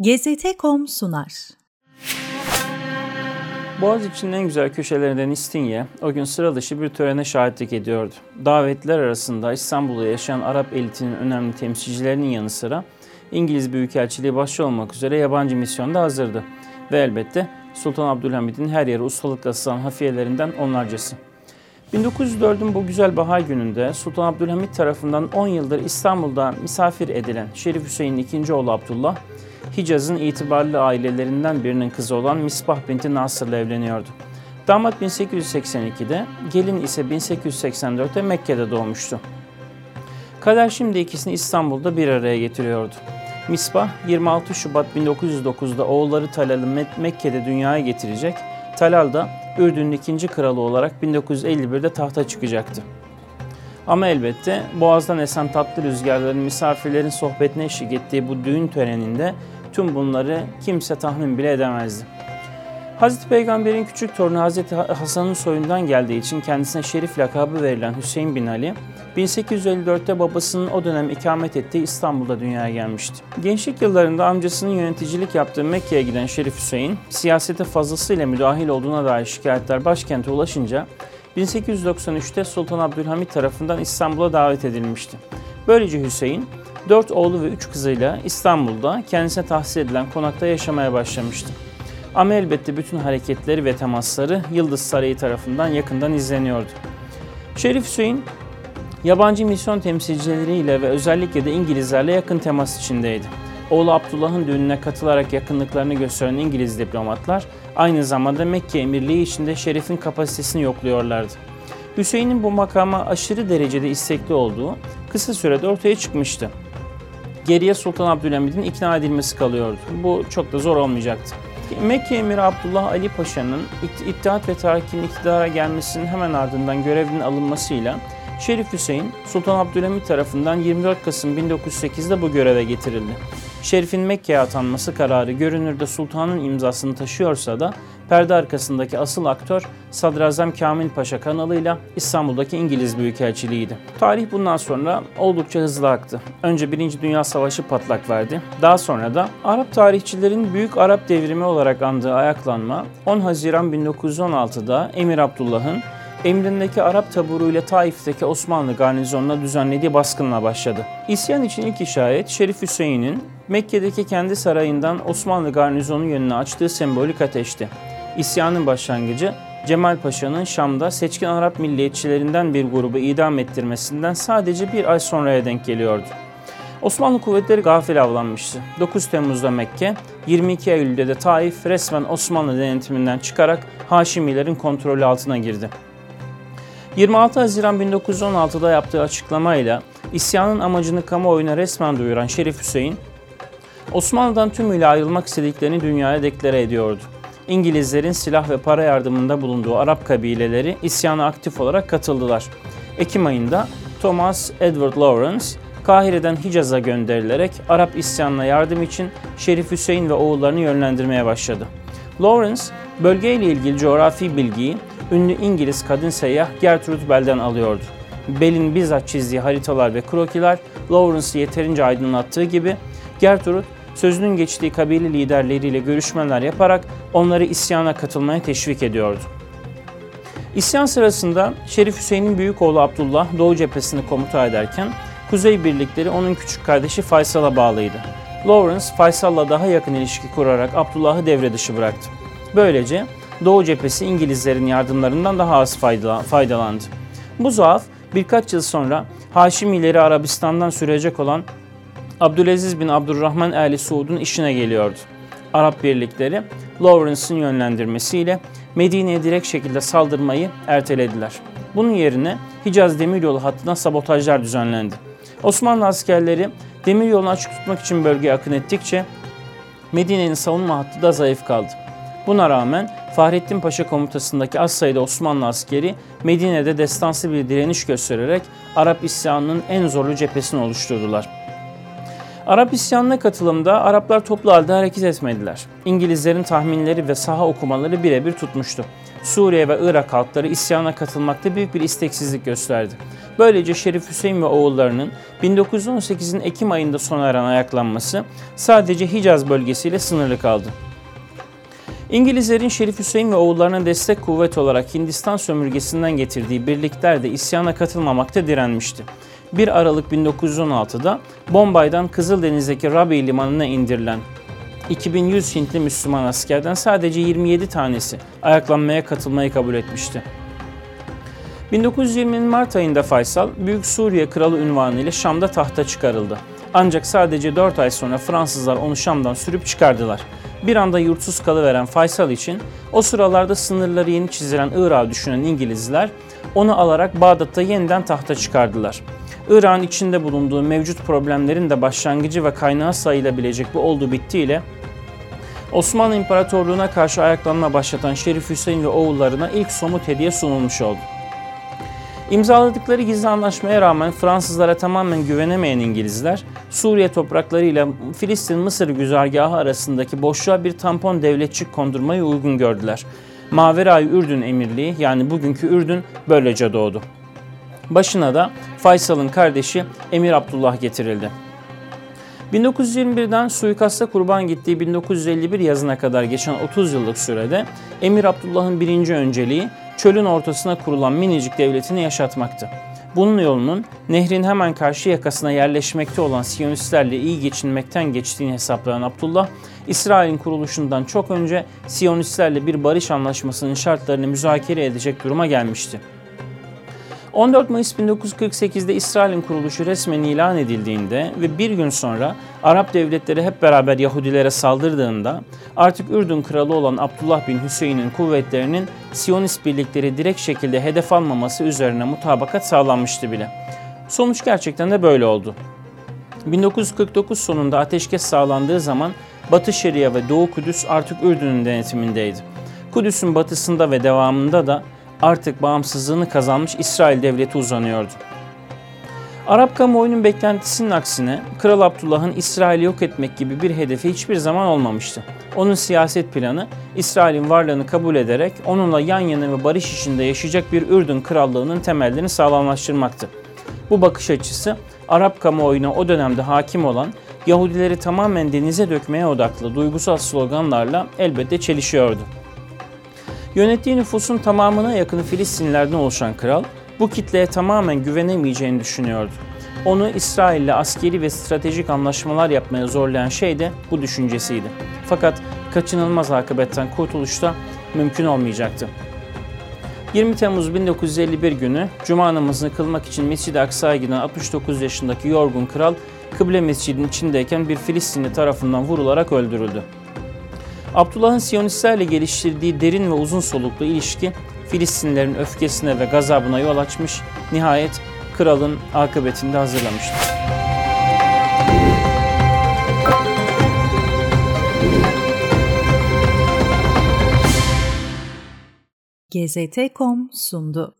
GZT.com sunar. Boğaz için en güzel köşelerinden İstinye, o gün sıra dışı bir törene şahitlik ediyordu. Davetliler arasında İstanbul'da yaşayan Arap elitinin önemli temsilcilerinin yanı sıra İngiliz Büyükelçiliği başta olmak üzere yabancı misyon da hazırdı. Ve elbette Sultan Abdülhamid'in her yere ustalıkla sızan hafiyelerinden onlarcası. 1904'ün bu güzel bahar gününde Sultan Abdülhamit tarafından 10 yıldır İstanbul'da misafir edilen Şerif Hüseyin'in ikinci oğlu Abdullah, Hicaz'ın itibarlı ailelerinden birinin kızı olan Misbah binti Nasır'la evleniyordu. Damat 1882'de, gelin ise 1884'te Mekke'de doğmuştu. Kader şimdi ikisini İstanbul'da bir araya getiriyordu. Misbah 26 Şubat 1909'da oğulları Talal'ı Mekke'de dünyaya getirecek, Talal da Ürdün'ün ikinci kralı olarak 1951'de tahta çıkacaktı. Ama elbette boğazdan esen tatlı rüzgarların misafirlerin sohbetine eşlik ettiği bu düğün töreninde tüm bunları kimse tahmin bile edemezdi. Hazreti Peygamber'in küçük torunu Hazreti Hasan'ın soyundan geldiği için kendisine şerif lakabı verilen Hüseyin bin Ali, 1854'te babasının o dönem ikamet ettiği İstanbul'da dünyaya gelmişti. Gençlik yıllarında amcasının yöneticilik yaptığı Mekke'ye giden Şerif Hüseyin, siyasete fazlasıyla müdahil olduğuna dair şikayetler başkente ulaşınca 1893'te Sultan Abdülhamit tarafından İstanbul'a davet edilmişti. Böylece Hüseyin, 4 oğlu ve 3 kızıyla İstanbul'da kendisine tahsis edilen konakta yaşamaya başlamıştı. Ama elbette bütün hareketleri ve temasları Yıldız Sarayı tarafından yakından izleniyordu. Şerif Hüseyin, yabancı misyon temsilcileriyle ve özellikle de İngilizlerle yakın temas içindeydi. Oğlu Abdullah'ın düğününe katılarak yakınlıklarını gösteren İngiliz diplomatlar aynı zamanda Mekke emirliği içinde Şerif'in kapasitesini yokluyorlardı. Hüseyin'in bu makama aşırı derecede istekli olduğu kısa sürede ortaya çıkmıştı. Geriye Sultan Abdülhamid'in ikna edilmesi kalıyordu. Bu çok da zor olmayacaktı. Mekke Emiri Abdullah Ali Paşa'nın İttihat ve Tarik'in iktidara gelmesinin hemen ardından görevinin alınmasıyla Şerif Hüseyin, Sultan Abdülhamit tarafından 24 Kasım 1908'de bu göreve getirildi. Şerif'in Mekke'ye atanması kararı görünürde sultanın imzasını taşıyorsa da perde arkasındaki asıl aktör Sadrazam Kamil Paşa kanalıyla İstanbul'daki İngiliz Büyükelçiliğiydi. Tarih bundan sonra oldukça hızlı aktı. Önce Birinci Dünya Savaşı patlak verdi. Daha sonra da Arap tarihçilerin Büyük Arap Devrimi olarak andığı ayaklanma 10 Haziran 1916'da Emir Abdullah'ın emrindeki Arap taburuyla Taif'teki Osmanlı garnizonuna düzenlediği baskınla başladı. İsyan için ilk işaret Şerif Hüseyin'in Mekke'deki kendi sarayından Osmanlı garnizonu yönüne açtığı sembolik ateşti. İsyanın başlangıcı Cemal Paşa'nın Şam'da seçkin Arap milliyetçilerinden bir grubu idam ettirmesinden sadece bir ay sonraya denk geliyordu. Osmanlı kuvvetleri gafil avlanmıştı. 9 Temmuz'da Mekke, 22 Eylül'de de Taif resmen Osmanlı denetiminden çıkarak Haşimilerin kontrolü altına girdi. 26 Haziran 1916'da yaptığı açıklamayla isyanın amacını kamuoyuna resmen duyuran Şerif Hüseyin, Osmanlı'dan tümüyle ayrılmak istediklerini dünyaya deklare ediyordu. İngilizlerin silah ve para yardımında bulunduğu Arap kabileleri isyana aktif olarak katıldılar. Ekim ayında Thomas Edward Lawrence, Kahire'den Hicaz'a gönderilerek Arap isyanına yardım için Şerif Hüseyin ve oğullarını yönlendirmeye başladı. Lawrence, bölgeyle ilgili coğrafi bilgiyi ünlü İngiliz kadın seyyah Gertrude Bell'den alıyordu. Bell'in bizzat çizdiği haritalar ve krokiler Lawrence'ı yeterince aydınlattığı gibi Gertrude sözünün geçtiği kabile liderleriyle görüşmeler yaparak onları isyana katılmaya teşvik ediyordu. İsyan sırasında Şerif Hüseyin'in büyük oğlu Abdullah Doğu cephesini komuta ederken Kuzey birlikleri onun küçük kardeşi Faysal'a bağlıydı. Lawrence, Faysal'la daha yakın ilişki kurarak Abdullah'ı devre dışı bıraktı. Böylece Doğu cephesi İngilizlerin yardımlarından daha az faydalandı. Bu zaaf birkaç yıl sonra Haşimileri Arabistan'dan sürecek olan Abdülaziz bin Abdurrahman Ali Suud'un işine geliyordu. Arap birlikleri Lawrence'ın yönlendirmesiyle Medine'ye direkt şekilde saldırmayı ertelediler. Bunun yerine Hicaz Demiryolu hattına sabotajlar düzenlendi. Osmanlı askerleri demiryolunu açık tutmak için bölgeye akın ettikçe Medine'nin savunma hattı da zayıf kaldı. Buna rağmen Fahrettin Paşa komutasındaki az sayıda Osmanlı askeri Medine'de destansı bir direniş göstererek Arap isyanının en zorlu cephesini oluşturdular. Arap isyanına katılımda Araplar toplu halde hareket etmediler. İngilizlerin tahminleri ve saha okumaları birebir tutmuştu. Suriye ve Irak halkları isyana katılmakta büyük bir isteksizlik gösterdi. Böylece Şerif Hüseyin ve oğullarının 1918'in Ekim ayında sona eren ayaklanması sadece Hicaz bölgesiyle sınırlı kaldı. İngilizlerin Şerif Hüseyin ve oğullarına destek kuvvet olarak Hindistan sömürgesinden getirdiği birlikler de isyana katılmamakta direnmişti. 1 Aralık 1916'da Bombay'dan Kızıldeniz'deki Rabi limanına indirilen 2100 Hintli Müslüman askerden sadece 27 tanesi ayaklanmaya katılmayı kabul etmişti. 1920'nin Mart ayında Faysal, Büyük Suriye Kralı unvanı ile Şam'da tahta çıkarıldı. Ancak sadece 4 ay sonra Fransızlar onu Şam'dan sürüp çıkardılar. Bir anda yurtsuz kalıveren Faysal için o sıralarda sınırları yeni çizilen Irak'ı düşünen İngilizler onu alarak Bağdat'ta yeniden tahta çıkardılar. Irak'ın içinde bulunduğu mevcut problemlerin de başlangıcı ve kaynağı sayılabilecek bu oldu bittiyle Osmanlı İmparatorluğu'na karşı ayaklanma başlatan Şerif Hüseyin ve oğullarına ilk somut hediye sunulmuş oldu. İmzaladıkları gizli anlaşmaya rağmen Fransızlara tamamen güvenemeyen İngilizler, Suriye toprakları ile Filistin-Mısır güzergahı arasındaki boşluğa bir tampon devletçik kondurmayı uygun gördüler. Maveray Ürdün Emirliği yani bugünkü Ürdün böylece doğdu. Başına da Faysal'ın kardeşi Emir Abdullah getirildi. 1921'den suikasta kurban gittiği 1951 yazına kadar geçen 30 yıllık sürede Emir Abdullah'ın birinci önceliği çölün ortasına kurulan minicik devletini yaşatmaktı. Bunun yolunun nehrin hemen karşı yakasına yerleşmekte olan Siyonistlerle iyi geçinmekten geçtiğini hesaplayan Abdullah, İsrail'in kuruluşundan çok önce Siyonistlerle bir barış anlaşmasının şartlarını müzakere edecek duruma gelmişti. 14 Mayıs 1948'de İsrail'in kuruluşu resmen ilan edildiğinde ve bir gün sonra Arap devletleri hep beraber Yahudilere saldırdığında artık Ürdün kralı olan Abdullah bin Hüseyin'in kuvvetlerinin Siyonist birlikleri direkt şekilde hedef almaması üzerine mutabakat sağlanmıştı bile. Sonuç gerçekten de böyle oldu. 1949 sonunda ateşkes sağlandığı zaman Batı Şeria ve Doğu Kudüs artık Ürdün'ün denetimindeydi. Kudüs'ün batısında ve devamında da artık bağımsızlığını kazanmış İsrail devleti uzanıyordu. Arap kamuoyunun beklentisinin aksine Kral Abdullah'ın İsrail'i yok etmek gibi bir hedefi hiçbir zaman olmamıştı. Onun siyaset planı İsrail'in varlığını kabul ederek onunla yan yana ve barış içinde yaşayacak bir Ürdün krallığının temellerini sağlamlaştırmaktı. Bu bakış açısı Arap kamuoyuna o dönemde hakim olan Yahudileri tamamen denize dökmeye odaklı duygusal sloganlarla elbette çelişiyordu. Yönettiği nüfusun tamamına yakını Filistinlilerden oluşan kral bu kitleye tamamen güvenemeyeceğini düşünüyordu. Onu İsrail ile askeri ve stratejik anlaşmalar yapmaya zorlayan şey de bu düşüncesiydi. Fakat kaçınılmaz akıbetten kurtuluş da mümkün olmayacaktı. 20 Temmuz 1951 günü Cuma namazını kılmak için Mescid-i Aksa'ya giden 69 yaşındaki yorgun kral Kıble Mescidinin içindeyken bir Filistinli tarafından vurularak öldürüldü. Abdullah'ın Siyonistlerle geliştirdiği derin ve uzun soluklu ilişki Filistinlerin öfkesine ve gazabına yol açmış, nihayet kralın akıbetinde hazırlamıştır. GZT.com sundu.